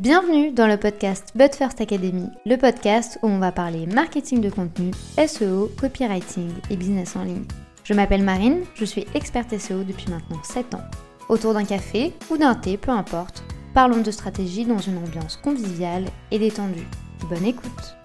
Bienvenue dans le podcast But First Academy, le podcast où on va parler marketing de contenu, SEO, copywriting et business en ligne. Je m'appelle Marine, je suis experte SEO depuis maintenant 7 ans. Autour d'un café ou d'un thé, peu importe, parlons de stratégie dans une ambiance conviviale et détendue. Bonne écoute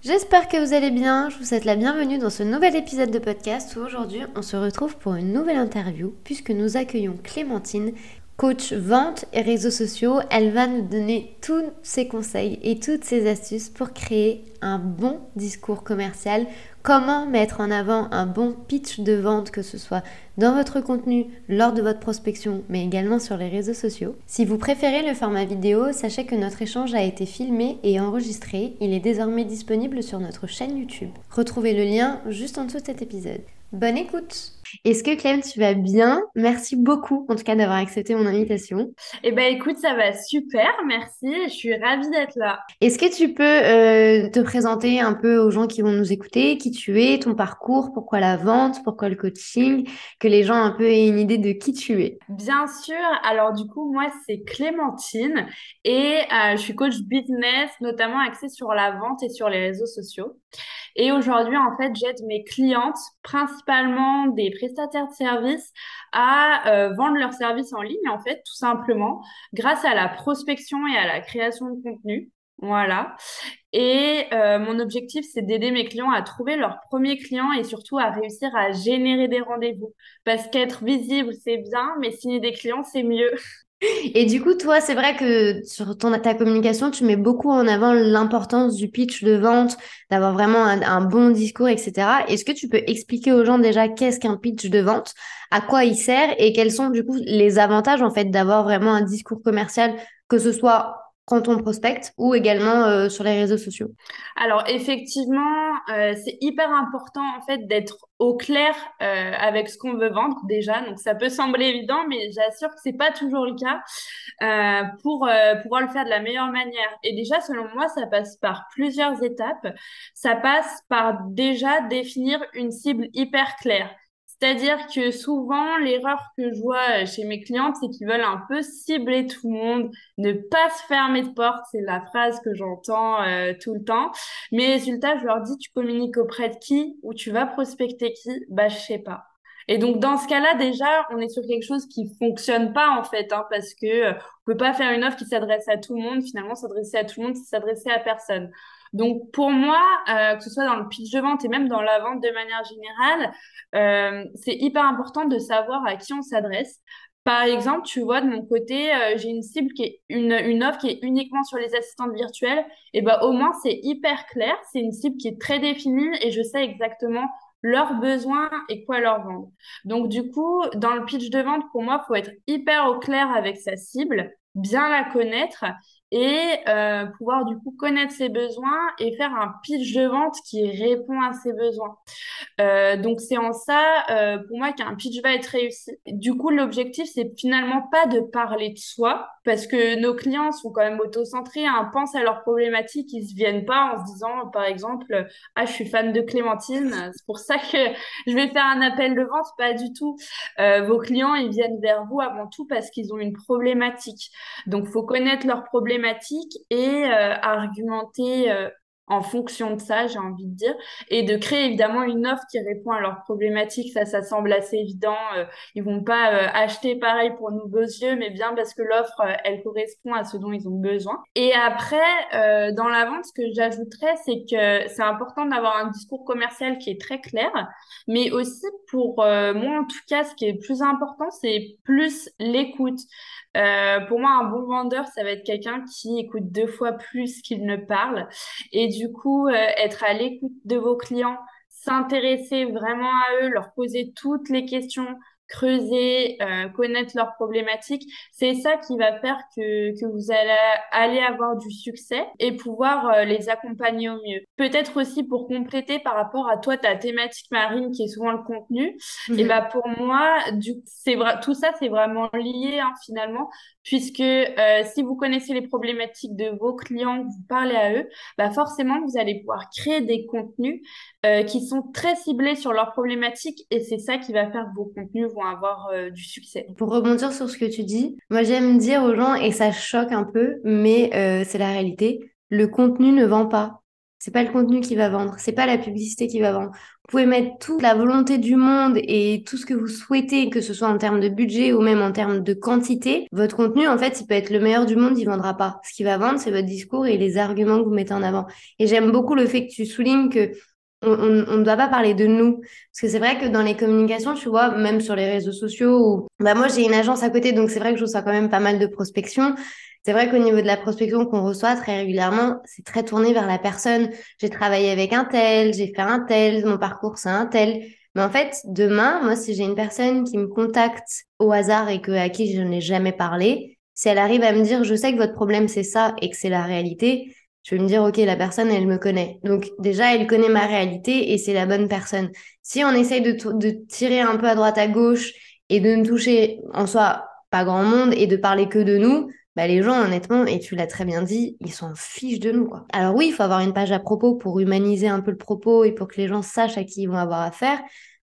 J'espère que vous allez bien, je vous souhaite la bienvenue dans ce nouvel épisode de podcast où aujourd'hui on se retrouve pour une nouvelle interview puisque nous accueillons Clémentine, coach vente et réseaux sociaux. Elle va nous donner tous ses conseils et toutes ses astuces pour créer un bon discours commercial comment mettre en avant un bon pitch de vente, que ce soit dans votre contenu, lors de votre prospection, mais également sur les réseaux sociaux. Si vous préférez le format vidéo, sachez que notre échange a été filmé et enregistré. Il est désormais disponible sur notre chaîne YouTube. Retrouvez le lien juste en dessous de cet épisode. Bonne écoute Est-ce que Clem, tu vas bien? Merci beaucoup en tout cas d'avoir accepté mon invitation. Eh ben écoute, ça va super, merci, je suis ravie d'être là. Est-ce que tu peux euh, te présenter un peu aux gens qui vont nous écouter, qui tu es, ton parcours, pourquoi la vente, pourquoi le coaching, que les gens un peu aient une idée de qui tu es? Bien sûr, alors du coup, moi c'est Clémentine et euh, je suis coach business, notamment axée sur la vente et sur les réseaux sociaux. Et aujourd'hui, en fait, j'aide mes clientes, principalement des prestataires de services, à euh, vendre leurs services en ligne, en fait, tout simplement, grâce à la prospection et à la création de contenu. Voilà. Et euh, mon objectif, c'est d'aider mes clients à trouver leurs premiers clients et surtout à réussir à générer des rendez-vous. Parce qu'être visible, c'est bien, mais signer des clients, c'est mieux. Et du coup, toi, c'est vrai que sur ton, ta communication, tu mets beaucoup en avant l'importance du pitch de vente, d'avoir vraiment un, bon discours, etc. Est-ce que tu peux expliquer aux gens déjà qu'est-ce qu'un pitch de vente, à quoi il sert et quels sont du coup les avantages en fait d'avoir vraiment un discours commercial, que ce soit quand on prospecte ou également euh, sur les réseaux sociaux Alors effectivement, euh, c'est hyper important en fait d'être au clair euh, avec ce qu'on veut vendre déjà. Donc ça peut sembler évident, mais j'assure que c'est pas toujours le cas pour pouvoir le faire de la meilleure manière. Et déjà, selon moi, ça passe par plusieurs étapes. Ça passe par déjà définir une cible hyper claire. C'est-à-dire que souvent, l'erreur que je vois euh, chez mes clientes, c'est qu'ils veulent un peu cibler tout le monde, ne pas se fermer de porte, c'est la phrase que j'entends euh, tout le temps. Mais résultat, je leur dis, tu communiques auprès de qui ou tu vas prospecter qui? Bah, je sais pas. Et donc dans ce cas-là, déjà, on est sur quelque chose qui fonctionne pas en fait, hein, parce que euh, on peut pas faire une offre qui s'adresse à tout le monde. Finalement, s'adresser à tout le monde, c'est s'adresser à personne. Donc pour moi, euh, que ce soit dans le pitch de vente et même dans la vente de manière générale, euh, c'est hyper important de savoir à qui on s'adresse. Par exemple, tu vois, de mon côté, j'ai une cible qui est une, une offre qui est uniquement sur les assistantes virtuelles. Et ben au moins, c'est hyper clair. C'est une cible qui est très définie et je sais exactement leurs besoins et quoi leur vendre. Donc, du coup, dans le pitch de vente, pour moi, faut être hyper au clair avec sa cible, bien la connaître et euh, pouvoir du coup connaître ses besoins et faire un pitch de vente qui répond à ses besoins. Euh, donc c'est en ça euh, pour moi qu'un pitch va être réussi. Du coup l'objectif c'est finalement pas de parler de soi parce que nos clients sont quand même auto-centrés, hein, pensent à leurs problématiques, ils se viennent pas en se disant par exemple ah je suis fan de Clémentine, c'est pour ça que je vais faire un appel de vente, pas du tout. vos clients ils viennent vers vous avant tout parce qu'ils ont une problématique. Donc faut connaître leurs problématiques et euh, argumenter euh, en fonction de ça, j'ai envie de dire, et de créer évidemment une offre qui répond à leurs problématiques. Ça, ça semble assez évident. Euh, ils vont pas acheter pareil pour nos beaux yeux, mais bien parce que l'offre, elle correspond à ce dont ils ont besoin. Et après, dans la vente, ce que j'ajouterais, c'est que c'est important d'avoir un discours commercial qui est très clair, mais aussi pour moi, en tout cas, ce qui est plus important, c'est plus l'écoute. Pour moi, un bon vendeur, ça va être quelqu'un qui écoute deux fois plus qu'il ne parle. Et du coup, euh, être à l'écoute de vos clients, s'intéresser vraiment à eux, leur poser toutes les questions, creuser, euh, connaître leurs problématiques, c'est ça qui va faire que, que vous allez aller avoir du succès et pouvoir euh, les accompagner au mieux. Peut-être aussi pour compléter par rapport à toi, ta thématique marine qui est souvent le contenu, et bah pour moi, du, c'est vrai, tout ça c'est vraiment lié hein, finalement, puisque euh, si vous connaissez les problématiques de vos clients, vous parlez à eux, bah forcément vous allez pouvoir créer des contenus qui sont très ciblés sur leurs problématiques et c'est ça qui va faire que vos contenus avoir du succès. Pour rebondir sur ce que tu dis, moi j'aime dire aux gens, et ça choque un peu, mais c'est la réalité, le contenu ne vend pas. C'est pas le contenu qui va vendre, c'est pas la publicité qui va vendre. Vous pouvez mettre toute la volonté du monde et tout ce que vous souhaitez, que ce soit en termes de budget ou même en termes de quantité. Votre contenu, en fait, il peut être le meilleur du monde, il vendra pas. Ce qui va vendre, c'est votre discours et les arguments que vous mettez en avant. Et j'aime beaucoup le fait que tu soulignes que on ne doit pas parler de nous. Parce que c'est vrai que dans les communications, tu vois, même sur les réseaux sociaux, bah moi j'ai une agence à côté, donc c'est vrai que je reçois quand même pas mal de prospection. C'est vrai qu'au niveau de la prospection qu'on reçoit très régulièrement, c'est très tourné vers la personne. J'ai travaillé avec un tel, j'ai fait un tel, mon parcours c'est un tel. Mais en fait, demain, moi, si j'ai une personne qui me contacte au hasard et que, à qui je n'ai jamais parlé, si elle arrive à me dire, je sais que votre problème c'est ça et que c'est la réalité, je vais me dire, OK, la personne, elle me connaît. Donc, déjà, elle connaît ma réalité et c'est la bonne personne. Si on essaye de, tirer un peu à droite, à gauche et de ne toucher en soi pas grand monde et de parler que de nous, bah, les gens, honnêtement, et tu l'as très bien dit, ils s'en fichent de nous. Quoi. Alors oui, il faut avoir une page à propos pour humaniser un peu le propos et pour que les gens sachent à qui ils vont avoir affaire.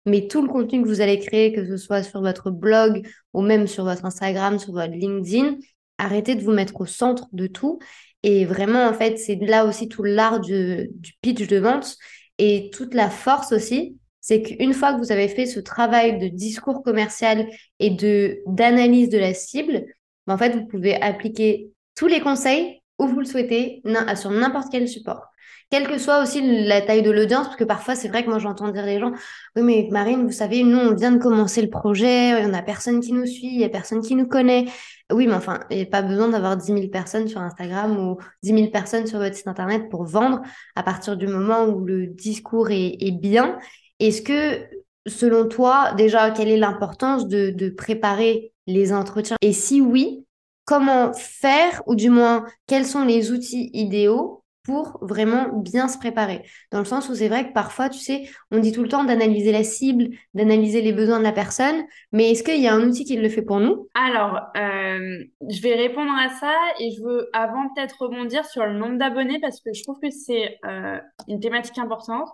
Mais tout le contenu que vous allez créer, que ce soit sur votre blog ou même sur votre Instagram, sur votre LinkedIn, arrêtez de vous mettre au centre de tout. Et vraiment, en fait, c'est là aussi tout l'art du, pitch de vente et toute la force aussi. C'est qu'une fois que vous avez fait ce travail de discours commercial et de d'analyse de la cible, en fait, vous pouvez appliquer tous les conseils où vous le souhaitez, sur n'importe quel support. Quelle que soit aussi la taille de l'audience, parce que parfois, c'est vrai que moi, j'entends dire les gens, oui, mais Marine, vous savez, nous, on vient de commencer le projet, n'y a personne qui nous suit, il n'y a personne qui nous connaît. Oui, mais enfin, il n'y a pas besoin d'avoir 10 000 personnes sur Instagram ou 10 000 personnes sur votre site Internet pour vendre à partir du moment où le discours est, bien. Est-ce que, selon toi, déjà, quelle est l'importance de préparer les entretiens? Et si oui, comment faire, ou du moins, quels sont les outils idéaux pour vraiment bien se préparer. Dans le sens où c'est vrai que parfois, tu sais, on dit tout le temps d'analyser la cible, d'analyser les besoins de la personne, mais est-ce qu'il y a un outil qui le fait pour nous? Alors, euh, je vais répondre à ça et je veux avant peut-être rebondir sur le nombre d'abonnés parce que je trouve que c'est euh, une thématique importante.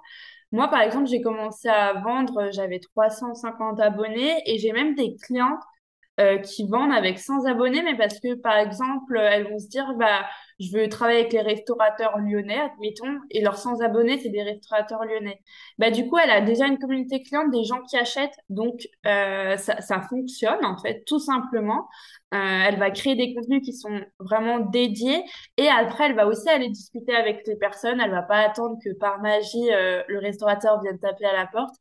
Moi, par exemple, j'ai commencé à vendre, j'avais 350 abonnés et j'ai même des clientes euh, qui vendent avec 100 abonnés, mais parce que, par exemple, elles vont se dire, bah, je veux travailler avec les restaurateurs lyonnais, admettons, et leurs 100 abonnés, c'est des restaurateurs lyonnais. Bah, du coup, elle a déjà une communauté cliente, des gens qui achètent, donc euh, ça, fonctionne, en fait, tout simplement. Euh, elle va créer des contenus qui sont vraiment dédiés, et après, elle va aussi aller discuter avec les personnes, elle va pas attendre que par magie, euh, le restaurateur vienne taper à la porte.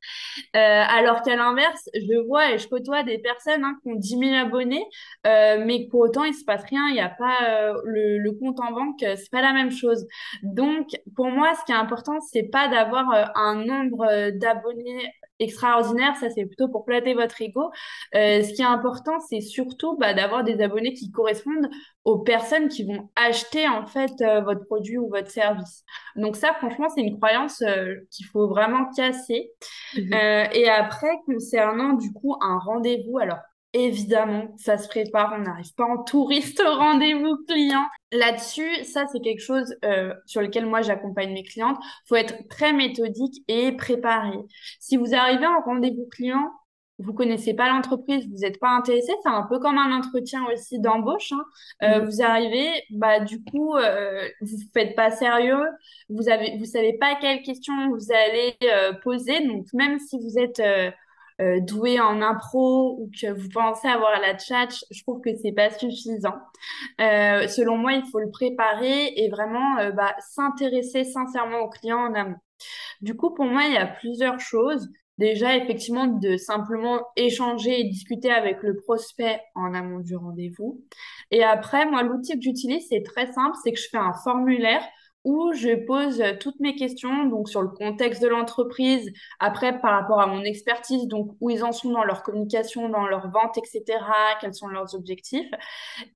Alors qu'à l'inverse, je vois et je côtoie des personnes hein, qui ont 10 000 abonnés, mais pour autant, il se passe rien, il n'y a pas le, le compte en banque, euh, c'est pas la même chose. Donc, pour moi, ce qui est important, c'est pas d'avoir euh, un nombre euh, d'abonnés extraordinaire, ça c'est plutôt pour plater votre ego. ce qui est important, c'est surtout bah, d'avoir des abonnés qui correspondent aux personnes qui vont acheter en fait votre produit ou votre service. Donc ça, franchement, c'est une croyance qu'il faut vraiment casser. Mmh et après, concernant du coup un rendez-vous, alors évidemment, ça se prépare, on n'arrive pas en touriste au rendez-vous client. Là-dessus, ça c'est quelque chose euh, sur lequel moi j'accompagne mes clientes. faut être très méthodique et préparé. Si vous arrivez en rendez-vous client, vous connaissez pas l'entreprise, vous n'êtes pas intéressé, c'est un peu comme un entretien aussi d'embauche. Hein. Euh, mmh. Vous arrivez, bah du coup, euh, vous faites pas sérieux, vous avez, vous savez pas quelles questions vous allez euh, poser. Donc même si vous êtes euh, doué en impro ou que vous pensez avoir la chat, je trouve que c'est pas suffisant. Euh, selon moi, il faut le préparer et vraiment euh, bah, s'intéresser sincèrement au client en amont. Du coup, pour moi, il y a plusieurs choses. Déjà, effectivement, de simplement échanger et discuter avec le prospect en amont du rendez-vous. Et après, moi, l'outil que j'utilise, c'est très simple, c'est que je fais un formulaire où je pose toutes mes questions donc sur le contexte de l'entreprise, après par rapport à mon expertise, donc où ils en sont dans leur communication, dans leur vente, etc., quels sont leurs objectifs.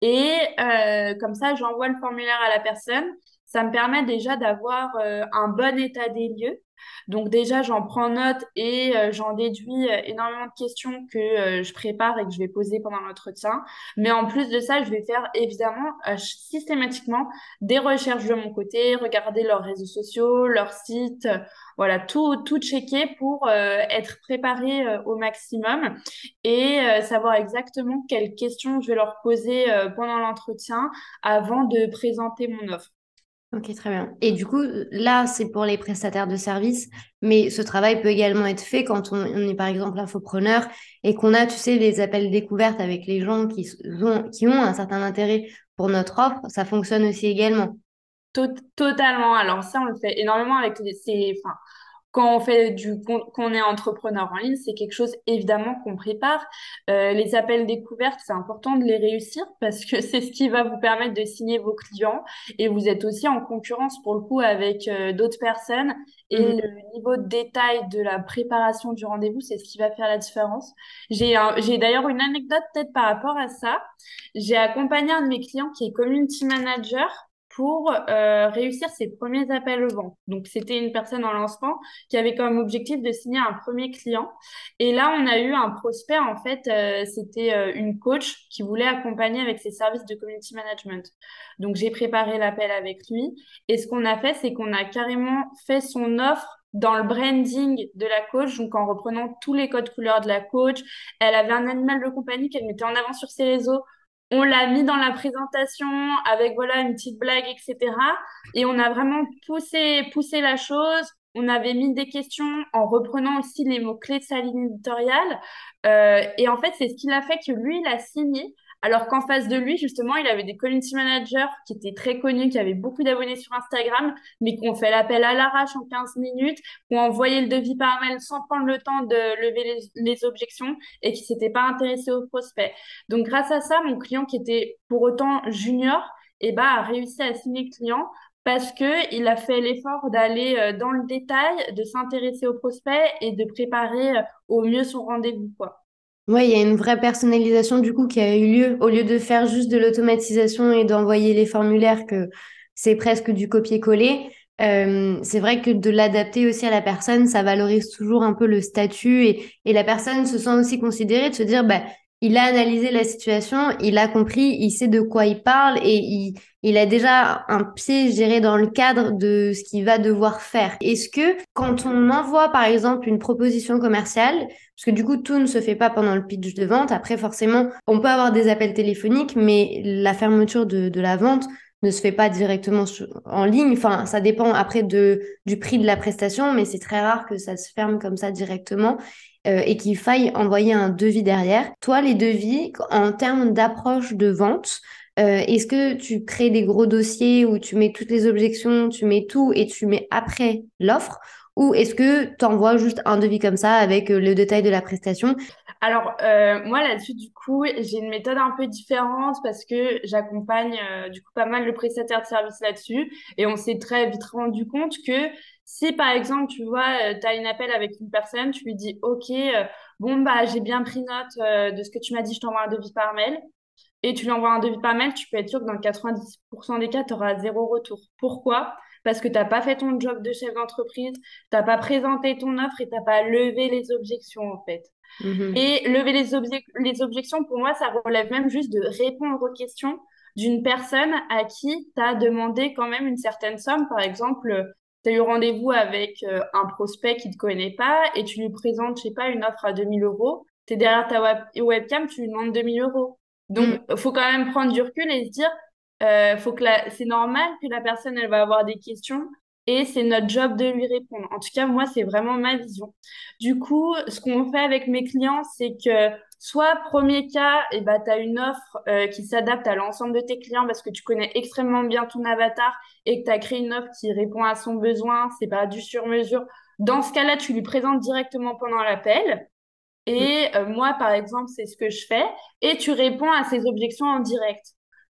Et euh, comme ça, j'envoie le formulaire à la personne. Ça me permet déjà d'avoir euh, un bon état des lieux Donc déjà, j'en prends note et euh, j'en déduis euh, énormément de questions que euh, je prépare et que je vais poser pendant l'entretien. Mais en plus de ça, je vais faire évidemment systématiquement des recherches de mon côté, regarder leurs réseaux sociaux, leurs sites, voilà, tout, tout checker pour être préparé au maximum et savoir exactement quelles questions je vais leur poser pendant l'entretien avant de présenter mon offre. Ok, très bien. Et du coup, là, c'est pour les prestataires de services, mais ce travail peut également être fait quand on, est, par exemple, infopreneur et qu'on a, tu sais, des appels découvertes avec les gens qui ont, qui ont un certain intérêt pour notre offre. Ça fonctionne aussi également. totalement. Alors ça, on le fait énormément avec les, enfin, quand on fait du qu'on est entrepreneur en ligne, c'est quelque chose évidemment qu'on prépare. Euh, les appels découvertes, c'est important de les réussir parce que c'est ce qui va vous permettre de signer vos clients et vous êtes aussi en concurrence pour le coup avec euh, d'autres personnes et mmh. le niveau de détail de la préparation du rendez-vous, c'est ce qui va faire la différence. J'ai j'ai d'ailleurs une anecdote peut-être par rapport à ça. J'ai accompagné un de mes clients qui est community manager pour euh, réussir ses premiers appels au vent. Donc, c'était une personne en lancement qui avait comme objectif de signer un premier client. Et là, on a eu un prospect, en fait, euh, c'était euh, une coach qui voulait accompagner avec ses services de community management. Donc, j'ai préparé l'appel avec lui. Et ce qu'on a fait, c'est qu'on a carrément fait son offre dans le branding de la coach, donc en reprenant tous les codes couleurs de la coach. Elle avait un animal de compagnie qu'elle mettait en avant sur ses réseaux on l'a mis dans la présentation avec voilà une petite blague, etc. Et on a vraiment poussé, poussé la chose. On avait mis des questions en reprenant aussi les mots-clés de sa ligne éditoriale. Euh, et en fait, c'est ce qui a fait que lui, il a signé. Alors qu'en face de lui, justement, il avait des community managers qui étaient très connus, qui avaient beaucoup d'abonnés sur Instagram, mais qui ont fait l'appel à l'arrache en 15 minutes, qui ont envoyé le devis par mail sans prendre le temps de lever les, objections et qui s'étaient pas intéressés au prospect. Donc, grâce à ça, mon client qui était pour autant junior, eh ben, a réussi à signer le client parce que il a fait l'effort d'aller euh, dans le détail, de s'intéresser au prospect et de préparer euh, au mieux son rendez-vous. Oui, il y a une vraie personnalisation du coup qui a eu lieu. Au lieu de faire juste de l'automatisation et d'envoyer les formulaires, que c'est presque du copier-coller, euh, c'est vrai que de l'adapter aussi à la personne, ça valorise toujours un peu le statut et, et la personne se sent aussi considérée de se dire, bah, il a analysé la situation, il a compris, il sait de quoi il parle et il, il a déjà un pied, je dans le cadre de ce qu'il va devoir faire. Est-ce que quand on envoie, par exemple, une proposition commerciale, parce que du coup, tout ne se fait pas pendant le pitch de vente, après, forcément, on peut avoir des appels téléphoniques, mais la fermeture de, de la vente ne se fait pas directement en ligne. Enfin, ça dépend après de, du prix de la prestation, mais c'est très rare que ça se ferme comme ça directement. Euh, et qu'il faille envoyer un devis derrière. Toi, les devis, en termes d'approche de vente, euh, est-ce que tu crées des gros dossiers où tu mets toutes les objections, tu mets tout et tu mets après l'offre? Ou est-ce que tu envoies juste un devis comme ça avec euh, le détail de la prestation Alors, moi là-dessus, du coup, j'ai une méthode un peu différente parce que j'accompagne du coup pas mal le prestataire de service là-dessus et on s'est très vite rendu compte que si par exemple, tu vois, euh, tu as une appel avec une personne, tu lui dis OK, euh, bon bah j'ai bien pris note euh, de ce que tu m'as dit, je t'envoie un devis par mail et tu lui envoies un devis par mail, tu peux être sûr que dans 90% des cas, tu auras zéro retour. Pourquoi? Parce que tu n'as pas fait ton job de chef d'entreprise, tu n'as pas présenté ton offre et tu n'as pas levé les objections en fait. Mm-hmm. Et lever les, les objections, pour moi, ça relève même juste de répondre aux questions d'une personne à qui tu as demandé quand même une certaine somme. Par exemple, tu as eu rendez-vous avec euh, un prospect qui ne te connaît pas et tu lui présentes, je sais pas, une offre à 2000 euros. Tu es derrière ta webcam, tu lui demandes 2000 euros. Donc, il mm. faut quand même prendre du recul et se dire, euh, faut que c'est normal que la personne, elle va avoir des questions et c'est notre job de lui répondre. En tout cas, moi, c'est vraiment ma vision. Du coup, ce qu'on fait avec mes clients, c'est que soit premier cas, et eh ben, tu as une offre euh, qui s'adapte à l'ensemble de tes clients parce que tu connais extrêmement bien ton avatar et que tu as créé une offre qui répond à son besoin, c'est pas du sur-mesure. Dans ce cas-là, tu lui présentes directement pendant l'appel. Et euh, moi, par exemple, c'est ce que je fais. Et tu réponds à ses objections en direct.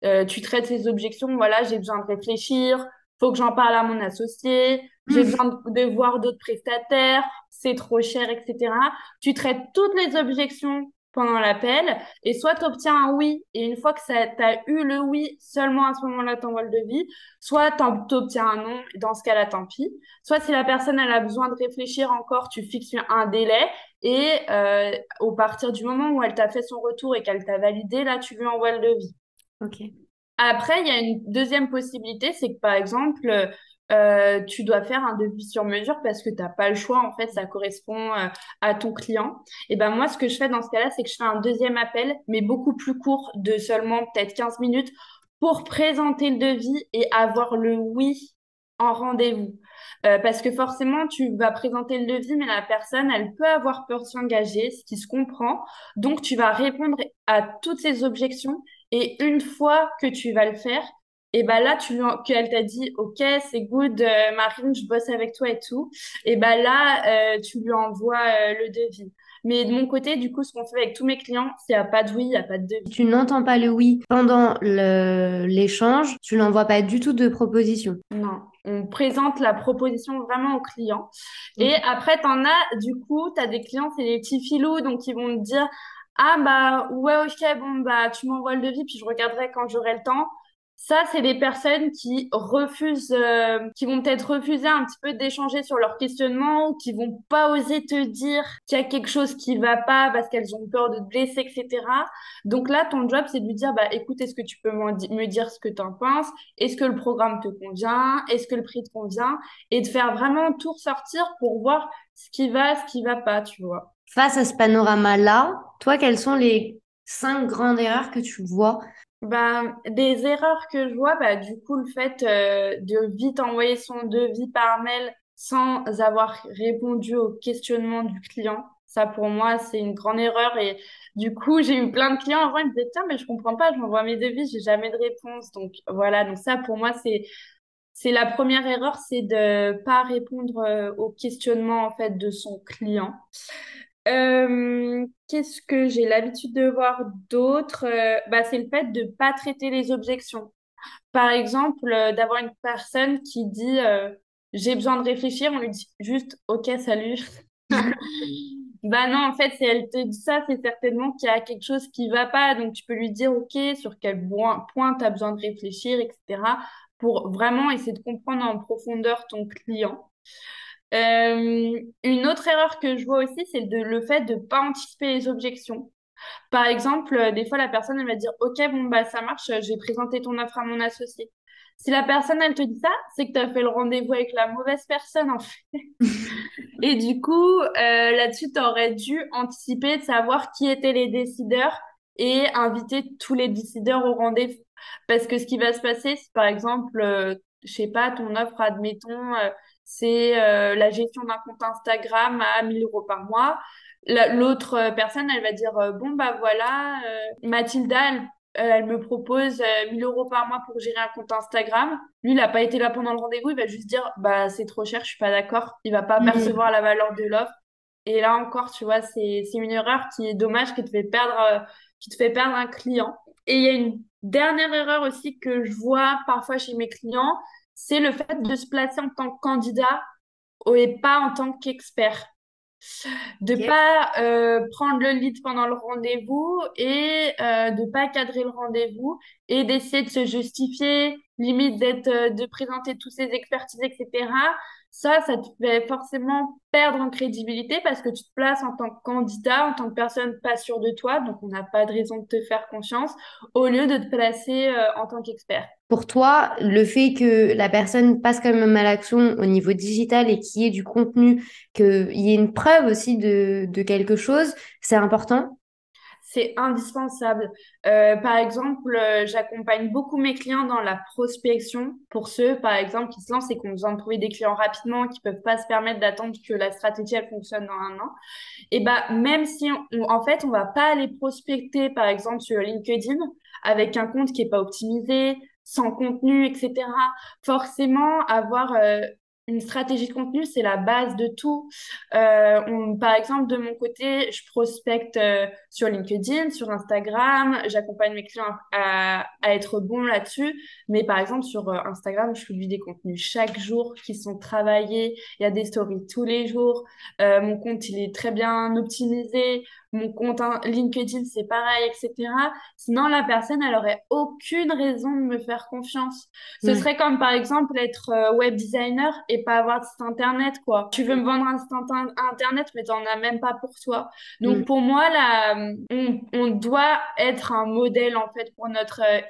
Euh, tu traites ses objections, voilà, j'ai besoin de réfléchir, faut que j'en parle à mon associé, j'ai mmh. besoin de, voir d'autres prestataires, c'est trop cher, etc. Tu traites toutes les objections pendant l'appel, et soit tu obtiens un oui, et une fois que tu as eu le oui, seulement à ce moment-là, tu envoies le devis, soit tu obtiens un non, dans ce cas-là, tant pis. Soit si la personne elle a besoin de réfléchir encore, tu fixes un délai, et euh, au partir du moment où elle t'a fait son retour et qu'elle t'a validé, là, tu lui envoies le devis. Ok. Après, il y a une deuxième possibilité, c'est que par exemple, euh, tu dois faire un devis sur mesure parce que tu n'as pas le choix, en fait, ça correspond euh, à ton client. Et ben moi, ce que je fais dans ce cas-là, c'est que je fais un deuxième appel, mais beaucoup plus court, de seulement peut-être 15 minutes, pour présenter le devis et avoir le oui en rendez-vous. Euh, parce que forcément, tu vas présenter le devis, mais la personne, elle peut avoir peur de s'engager, ce qui se comprend. Donc, tu vas répondre à toutes ces objections. Et une fois que tu vas le faire, et ben là, tu qu'elle t'a dit, OK, c'est good, euh, Marine, je bosse avec toi et tout. Et ben là, euh, tu lui envoies euh, le devis. Mais de mon côté, du coup, ce qu'on fait avec tous mes clients, c'est à pas de oui, il a pas de devis. Tu n'entends pas le oui pendant l'échange, tu n'envoies pas du tout de proposition. Non, on présente la proposition vraiment au client. Et après, tu en as, du coup, tu as des clients, c'est des petits filous, donc ils vont te dire, ah bah ouais, ok, bon, bah tu m'envoies le devis, puis je regarderai quand j'aurai le temps. Ça, c'est des personnes qui refusent, euh, qui vont peut-être refuser un petit peu d'échanger sur leur questionnement ou qui vont pas oser te dire qu'il y a quelque chose qui va pas parce qu'elles ont peur de te blesser, etc. Donc là, ton job, c'est de lui dire, bah, écoute, est-ce que tu peux me dire ce que tu en penses? Est-ce que le programme te convient? Est-ce que le prix te convient? Et de faire vraiment tout ressortir pour voir ce qui va, ce qui va pas, tu vois. Face à ce panorama-là, toi, quelles sont les cinq grandes erreurs que tu vois? Ben, des erreurs que je vois, bah, du coup, le fait euh, de vite envoyer son devis par mail sans avoir répondu au questionnement du client, ça pour moi, c'est une grande erreur. Et du coup, j'ai eu plein de clients avant, ils me disaient, tiens, mais je comprends pas, je m'envoie mes devis, j'ai jamais de réponse. Donc voilà, donc ça pour moi, c'est c'est la première erreur, c'est de pas répondre euh, au questionnement en fait de son client. Euh, qu'est-ce que j'ai l'habitude de voir d'autres euh, bah, C'est le fait de ne pas traiter les objections. Par exemple, euh, d'avoir une personne qui dit j'ai besoin de réfléchir, on lui dit juste ok, salut. bah non, en fait, si elle te dit ça, c'est certainement qu'il y a quelque chose qui va pas. Donc, tu peux lui dire ok, sur quel point tu as besoin de réfléchir, etc. pour vraiment essayer de comprendre en profondeur ton client. Euh, une autre erreur que je vois aussi, c'est de, le fait de ne pas anticiper les objections. Par exemple, euh, des fois, la personne, elle va dire, OK, bon, bah, ça marche, j'ai présenté ton offre à mon associé. Si la personne, elle te dit ça, c'est que tu as fait le rendez-vous avec la mauvaise personne, en fait. Et du coup, euh, là-dessus, tu aurais dû anticiper de savoir qui étaient les décideurs et inviter tous les décideurs au rendez-vous. Parce que ce qui va se passer, si par exemple, je sais pas, ton offre, admettons, c'est euh, la gestion d'un compte Instagram à 1000 euros par mois. L'autre euh, personne, elle va dire, euh, bon, bah voilà, Mathilda, elle, me propose 1000 euros par mois pour gérer un compte Instagram. Lui, il n'a pas été là pendant le rendez-vous, il va juste dire, bah c'est trop cher, je suis pas d'accord. Il va pas mmh. percevoir la valeur de l'offre. Et là encore, tu vois, c'est une erreur qui est dommage, qui te fait perdre, qui te fait perdre un client. Et il y a une dernière erreur aussi que je vois parfois chez mes clients, c'est le fait de se placer en tant que candidat et pas en tant qu'expert. De ne pas euh, prendre le lead pendant le rendez-vous et euh, de pas cadrer le rendez-vous et d'essayer de se justifier, limite d'être, euh, de présenter toutes ses expertises, etc ça, ça te fait forcément perdre en crédibilité parce que tu te places en tant que candidat, en tant que personne pas sûre de toi, donc on n'a pas de raison de te faire confiance, au lieu de te placer euh, en tant qu'expert. Pour toi, le fait que la personne passe quand même à l'action au niveau digital et qu'il y ait du contenu, qu'il y ait une preuve aussi de, de quelque chose, c'est important? C'est indispensable. Euh, par exemple, euh, j'accompagne beaucoup mes clients dans la prospection. Pour ceux, par exemple, qui se lancent et qui ont besoin de trouver des clients rapidement, qui peuvent pas se permettre d'attendre que la stratégie elle fonctionne dans un an. Et bah même si en fait on va pas aller prospecter, par exemple sur LinkedIn avec un compte qui est pas optimisé, sans contenu, etc. Forcément, avoir euh, une stratégie de contenu, c'est la base de tout. Euh, par exemple, de mon côté, je prospecte euh, sur LinkedIn, sur Instagram, j'accompagne mes clients à, être bons là-dessus. Mais par exemple, sur euh, Instagram, je publie des contenus chaque jour qui sont travaillés. Il y a des stories tous les jours. mon compte, il est très bien optimisé mon compte LinkedIn, c'est pareil, etc. Sinon, la personne, elle aurait aucune raison de me faire confiance. Ce serait comme, par exemple, être euh, web designer et pas avoir de site internet, quoi. Tu veux me vendre un site internet, mais t'en as même pas pour toi. Donc, mm. pour moi, là, on, on, doit être un modèle, en fait, pour notre euh,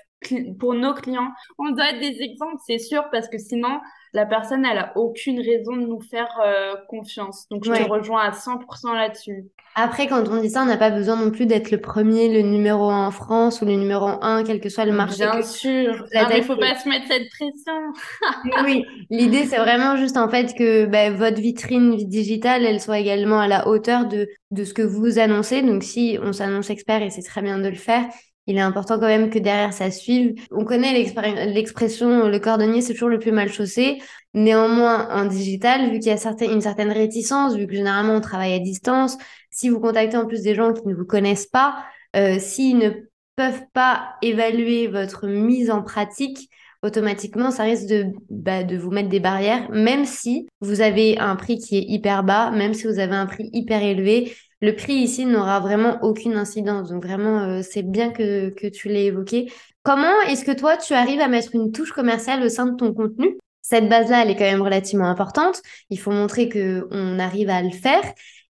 pour nos clients. On doit être des exemples, c'est sûr, parce que sinon, la personne, elle a aucune raison de nous faire euh, confiance. Donc, je te rejoins à 100% là-dessus. Après, quand on dit ça, on n'a pas besoin non plus d'être le premier, le numéro un en France ou le numéro un, quel que soit le marché. Bien sûr. Ah, il ne faut pas se mettre cette pression. oui, l'idée, c'est vraiment juste en fait que bah, votre vitrine digitale, elle soit également à la hauteur de, de ce que vous annoncez. Donc, si on s'annonce expert, et c'est très bien de le faire, il est important quand même que derrière ça suive. On connaît l'expression le cordonnier, c'est toujours le plus mal chaussé. Néanmoins, en digital, vu qu'il y a une certaine réticence, vu que généralement on travaille à distance, si vous contactez en plus des gens qui ne vous connaissent pas, euh, s'ils ne peuvent pas évaluer votre mise en pratique, automatiquement, ça risque de, bah, de vous mettre des barrières, même si vous avez un prix qui est hyper bas, même si vous avez un prix hyper élevé le prix ici n'aura vraiment aucune incidence. Donc vraiment, euh, c'est bien que, que tu l'aies évoqué. Comment est-ce que toi, tu arrives à mettre une touche commerciale au sein de ton contenu? Cette base-là, elle est quand même relativement importante. Il faut montrer qu'on arrive à le faire.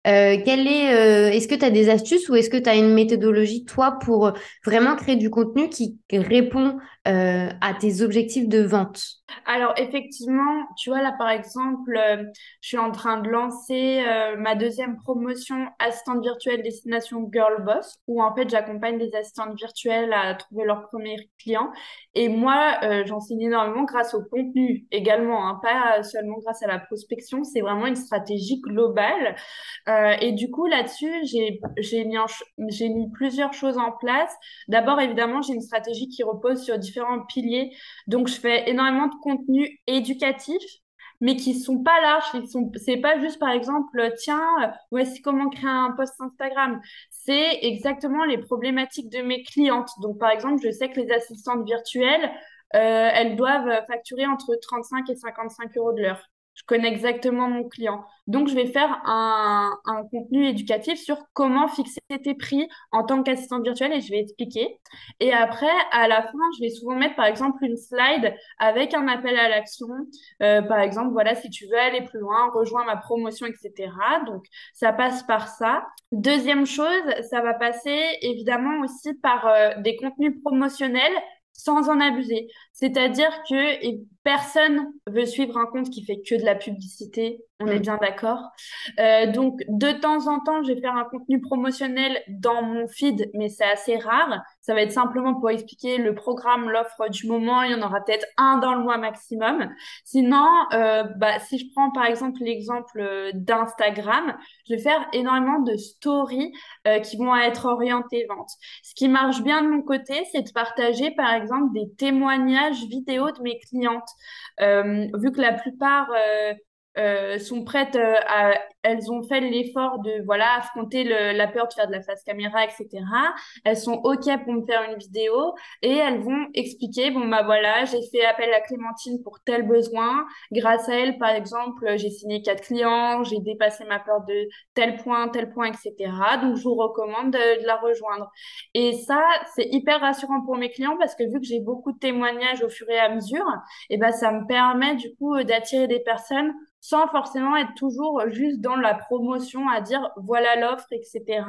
Euh, est, euh, est-ce que tu as des astuces ou est-ce que tu as une méthodologie, toi, pour vraiment créer du contenu qui répond à tes objectifs de vente alors effectivement, tu vois là par exemple, euh, je suis en train de lancer euh, ma deuxième promotion assistante virtuelle destination Girl Boss, où en fait j'accompagne des assistantes virtuelles à trouver leurs premiers clients. Et moi, euh, j'enseigne énormément grâce au contenu également, hein, pas seulement grâce à la prospection. C'est vraiment une stratégie globale. et du coup là-dessus, j'ai mis mis plusieurs choses en place. D'abord évidemment, j'ai une stratégie qui repose sur différents piliers. Donc je fais énormément de contenus éducatifs, mais qui sont pas larges. Ils sont, c'est pas juste, par exemple, tiens, voici comment créer un post Instagram. C'est exactement les problématiques de mes clientes. Donc, par exemple, je sais que les assistantes virtuelles, euh, elles doivent facturer entre 35 et 55 euros de l'heure je connais exactement mon client. Donc, je vais faire un, un, contenu éducatif sur comment fixer tes prix en tant qu'assistante virtuelle et je vais expliquer. Et après, à la fin, je vais souvent mettre, par exemple, une slide avec un appel à l'action. Euh, par exemple, voilà, si tu veux aller plus loin, rejoins ma promotion, etc. Donc, ça passe par ça. Deuxième chose, ça va passer évidemment aussi par euh, des contenus promotionnels sans en abuser. C'est-à-dire que personne veut suivre un compte qui fait que de la publicité, on est mm. bien d'accord. Euh, donc, de temps en temps, je vais faire un contenu promotionnel dans mon feed, mais c'est assez rare. Ça va être simplement pour expliquer le programme, l'offre du moment. Il y en aura peut-être un dans le mois maximum. Sinon, euh, bah, si je prends par exemple l'exemple euh, d'Instagram, je vais faire énormément de stories qui vont être orientées vente. Ce qui marche bien de mon côté, c'est de partager par exemple des témoignages vidéo de mes clientes. vu que la plupart euh, sont prêtes euh, à, elles ont fait l'effort de voilà affronter la peur de faire de la face caméra, etc. Elles sont ok pour me faire une vidéo et elles vont expliquer bon bah voilà j'ai fait appel à Clémentine pour tel besoin. Grâce à elle par exemple j'ai signé quatre clients, j'ai dépassé ma peur de tel point, tel point, etc. Donc je vous recommande de, la rejoindre. Et ça c'est hyper rassurant pour mes clients parce que vu que j'ai beaucoup de témoignages au fur et à mesure, et ben ça me permet du coup d'attirer des personnes sans forcément être toujours juste dans la promotion à dire voilà l'offre, etc.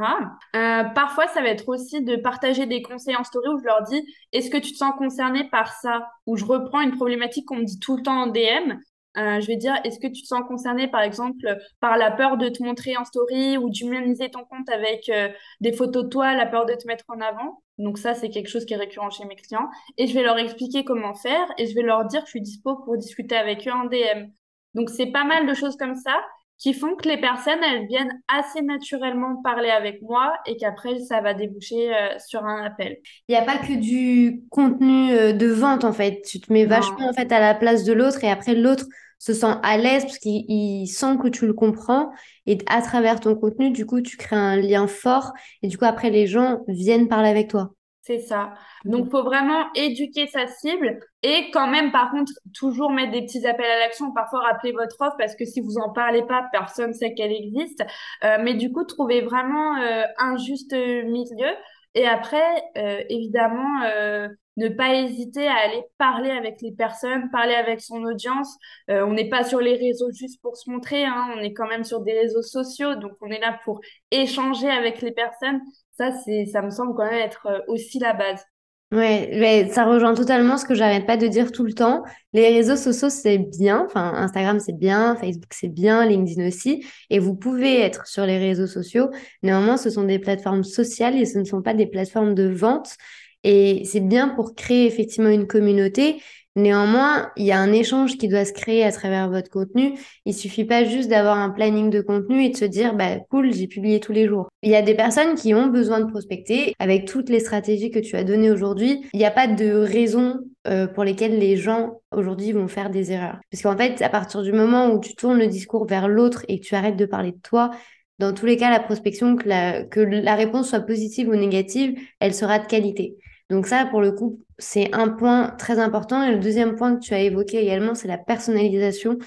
Euh, parfois, ça va être aussi de partager des conseils en story où je leur dis est-ce que tu te sens concerné par ça? Ou je reprends une problématique qu'on me dit tout le temps en DM. Euh, je vais dire, est-ce que tu te sens concerné, par exemple, par la peur de te montrer en story ou d'humaniser ton compte avec euh, des photos de toi, la peur de te mettre en avant? Donc ça, c'est quelque chose qui est récurrent chez mes clients. Et je vais leur expliquer comment faire et je vais leur dire que je suis dispo pour discuter avec eux en DM. Donc, c'est pas mal de choses comme ça qui font que les personnes, elles viennent assez naturellement parler avec moi et qu'après, ça va déboucher euh, sur un appel. Il n'y a pas que du contenu euh, de vente, en fait. Tu te mets vachement, en fait, à la place de l'autre et après, l'autre se sent à l'aise parce qu'il sent que tu le comprends. Et à travers ton contenu, du coup, tu crées un lien fort. Et du coup, après, les gens viennent parler avec toi. C'est ça. Donc, il faut vraiment éduquer sa cible et quand même, par contre, toujours mettre des petits appels à l'action. Parfois, rappeler votre offre parce que si vous en parlez pas, personne sait qu'elle existe. Euh, mais du coup, trouver vraiment euh, un juste milieu. Et après, euh, évidemment, ne pas hésiter à aller parler avec les personnes, parler avec son audience. on n'est pas sur les réseaux juste pour se montrer, hein. on est quand même sur des réseaux sociaux, donc on est là pour échanger avec les personnes ça, c'est, ça me semble quand même être euh, aussi la base. Ouais, mais ça rejoint totalement ce que j'arrête pas de dire tout le temps. Les réseaux sociaux, c'est bien. Instagram, c'est bien. Facebook, c'est bien. LinkedIn aussi. Et vous pouvez être sur les réseaux sociaux. Néanmoins, ce sont des plateformes sociales et ce ne sont pas des plateformes de vente. Et c'est bien pour créer effectivement une communauté. Néanmoins, il y a un échange qui doit se créer à travers votre contenu. Il suffit pas juste d'avoir un planning de contenu et de se dire, bah, cool, j'ai publié tous les jours. Il y a des personnes qui ont besoin de prospecter. Avec toutes les stratégies que tu as données aujourd'hui, il n'y a pas de raison euh, pour lesquelles les gens aujourd'hui vont faire des erreurs. Parce qu'en fait, à partir du moment où tu tournes le discours vers l'autre et que tu arrêtes de parler de toi, dans tous les cas, la prospection, que la, que la réponse soit positive ou négative, elle sera de qualité. Donc ça, pour le coup, c'est un point très important. Et le deuxième point que tu as évoqué également, c'est la personnalisation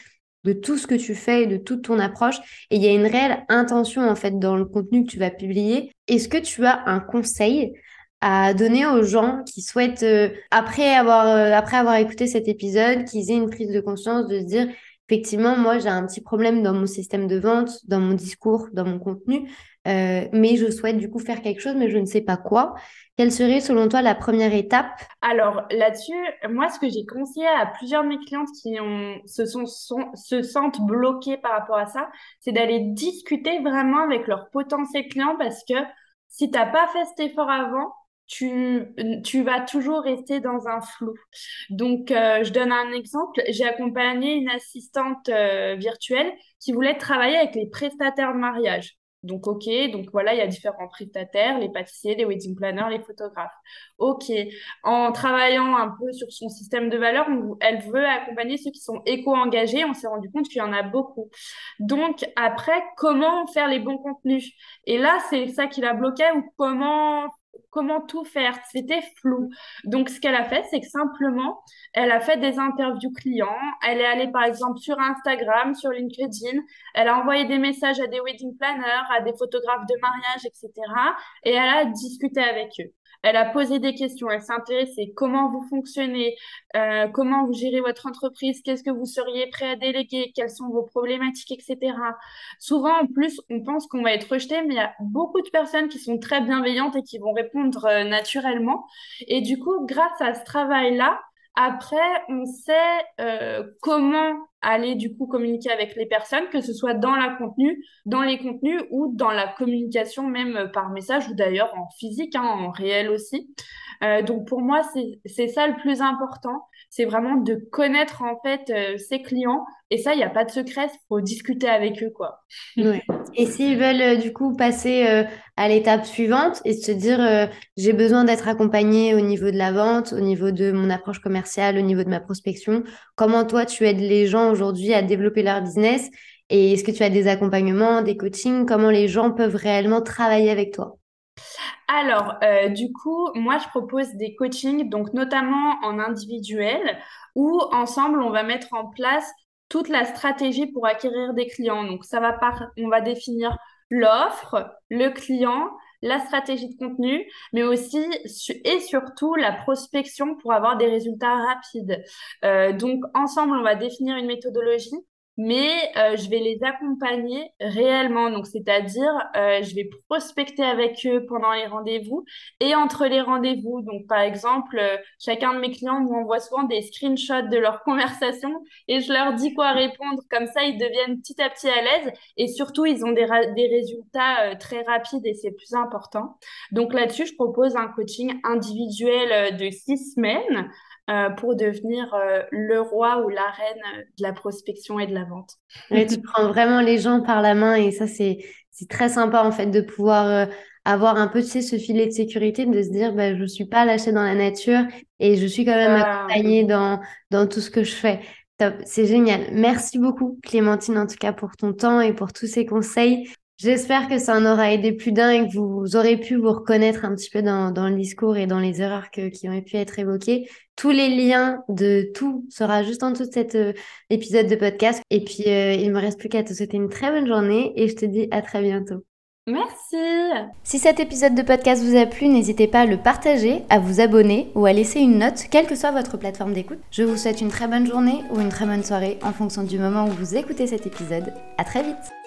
de tout ce que tu fais et de toute ton approche. Et il y a une réelle intention, en fait, dans le contenu que tu vas publier. Est-ce que tu as un conseil à donner aux gens qui souhaitent, euh, après, avoir, euh, après avoir écouté cet épisode, qu'ils aient une prise de conscience de se dire, effectivement, moi, j'ai un petit problème dans mon système de vente, dans mon discours, dans mon contenu, euh, mais je souhaite du coup faire quelque chose, mais je ne sais pas quoi. Quelle serait selon toi la première étape? Alors là-dessus, moi ce que j'ai conseillé à plusieurs de mes clientes qui se, sentent bloquées par rapport à ça, c'est d'aller discuter vraiment avec leurs potentiels clients parce que si tu n'as pas fait cet effort avant, tu, tu vas toujours rester dans un flou. Donc, euh, je donne un exemple. J'ai accompagné une assistante euh, virtuelle qui voulait travailler avec les prestataires de mariage. Donc, OK, donc voilà, il y a différents prestataires, les pâtissiers, les wedding planners, les photographes. OK, en travaillant un peu sur son système de valeur, elle veut accompagner ceux qui sont éco-engagés. On s'est rendu compte qu'il y en a beaucoup. Donc, après, comment faire les bons contenus? Et là, c'est ça qui la bloquait ou comment comment tout faire. C'était flou. Donc, ce qu'elle a fait, c'est que simplement, elle a fait des interviews clients. Elle est allée, par exemple, sur Instagram, sur LinkedIn. Elle a envoyé des messages à des wedding planners, à des photographes de mariage, etc. Et elle a discuté avec eux. Elle a posé des questions, elle s'est intéressée comment vous fonctionnez, euh, comment vous gérez votre entreprise, qu'est-ce que vous seriez prêt à déléguer, quelles sont vos problématiques, etc. Souvent, en plus, on pense qu'on va être rejeté, mais il y a beaucoup de personnes qui sont très bienveillantes et qui vont répondre euh, naturellement. Et du coup, grâce à ce travail-là, après, on sait euh, comment aller du coup communiquer avec les personnes, que ce soit dans la contenu, dans les contenus ou dans la communication même par message ou d'ailleurs en physique, hein, en réel aussi. Euh, donc pour moi, c'est ça le plus important, c'est vraiment de connaître en fait euh, ses clients. Et ça, il n'y a pas de secret, il faut discuter avec eux, quoi. Et s'ils veulent euh, du coup passer à l'étape suivante et se dire j'ai besoin d'être accompagné au niveau de la vente, au niveau de mon approche commerciale, au niveau de ma prospection, comment toi tu aides les gens aujourd'hui à développer leur business et est-ce que tu as des accompagnements, des coachings, comment les gens peuvent réellement travailler avec toi? Alors, euh, du coup, moi, je propose des coachings, donc notamment en individuel, où ensemble, on va mettre en place toute la stratégie pour acquérir des clients. Donc, ça va par, on va définir l'offre, le client, la stratégie de contenu, mais aussi et surtout la prospection pour avoir des résultats rapides. Euh, donc, ensemble, on va définir une méthodologie mais euh, je vais les accompagner réellement. Donc, c'est-à-dire, euh, je vais prospecter avec eux pendant les rendez-vous et entre les rendez-vous. Donc, par exemple, euh, chacun de mes clients m'envoie souvent des screenshots de leur conversation et je leur dis quoi répondre. Comme ça, ils deviennent petit à petit à l'aise et surtout, ils ont des, des résultats très rapides et c'est plus important. Donc, là-dessus, je propose un coaching individuel de six semaines. Euh, pour devenir euh, le roi ou la reine de la prospection et de la vente. tu prends vraiment les gens par la main et ça, c'est, c'est très sympa en fait de pouvoir euh, avoir un peu, tu sais, ce filet de sécurité, de se dire, bah, je ne suis pas lâchée dans la nature et je suis quand même accompagnée dans, dans tout ce que je fais. Top, c'est génial. Merci beaucoup Clémentine en tout cas pour ton temps et pour tous ces conseils. J'espère que ça en aura aidé plus d'un et que vous aurez pu vous reconnaître un petit peu dans, dans le discours et dans les erreurs que, qui ont pu être évoquées. Tous les liens de tout sera juste en dessous de cet euh, épisode de podcast. Et puis, euh, il me reste plus qu'à te souhaiter une très bonne journée et je te dis à très bientôt. Merci. Si cet épisode de podcast vous a plu, n'hésitez pas à le partager, à vous abonner ou à laisser une note, quelle que soit votre plateforme d'écoute. Je vous souhaite une très bonne journée ou une très bonne soirée en fonction du moment où vous écoutez cet épisode. À très vite.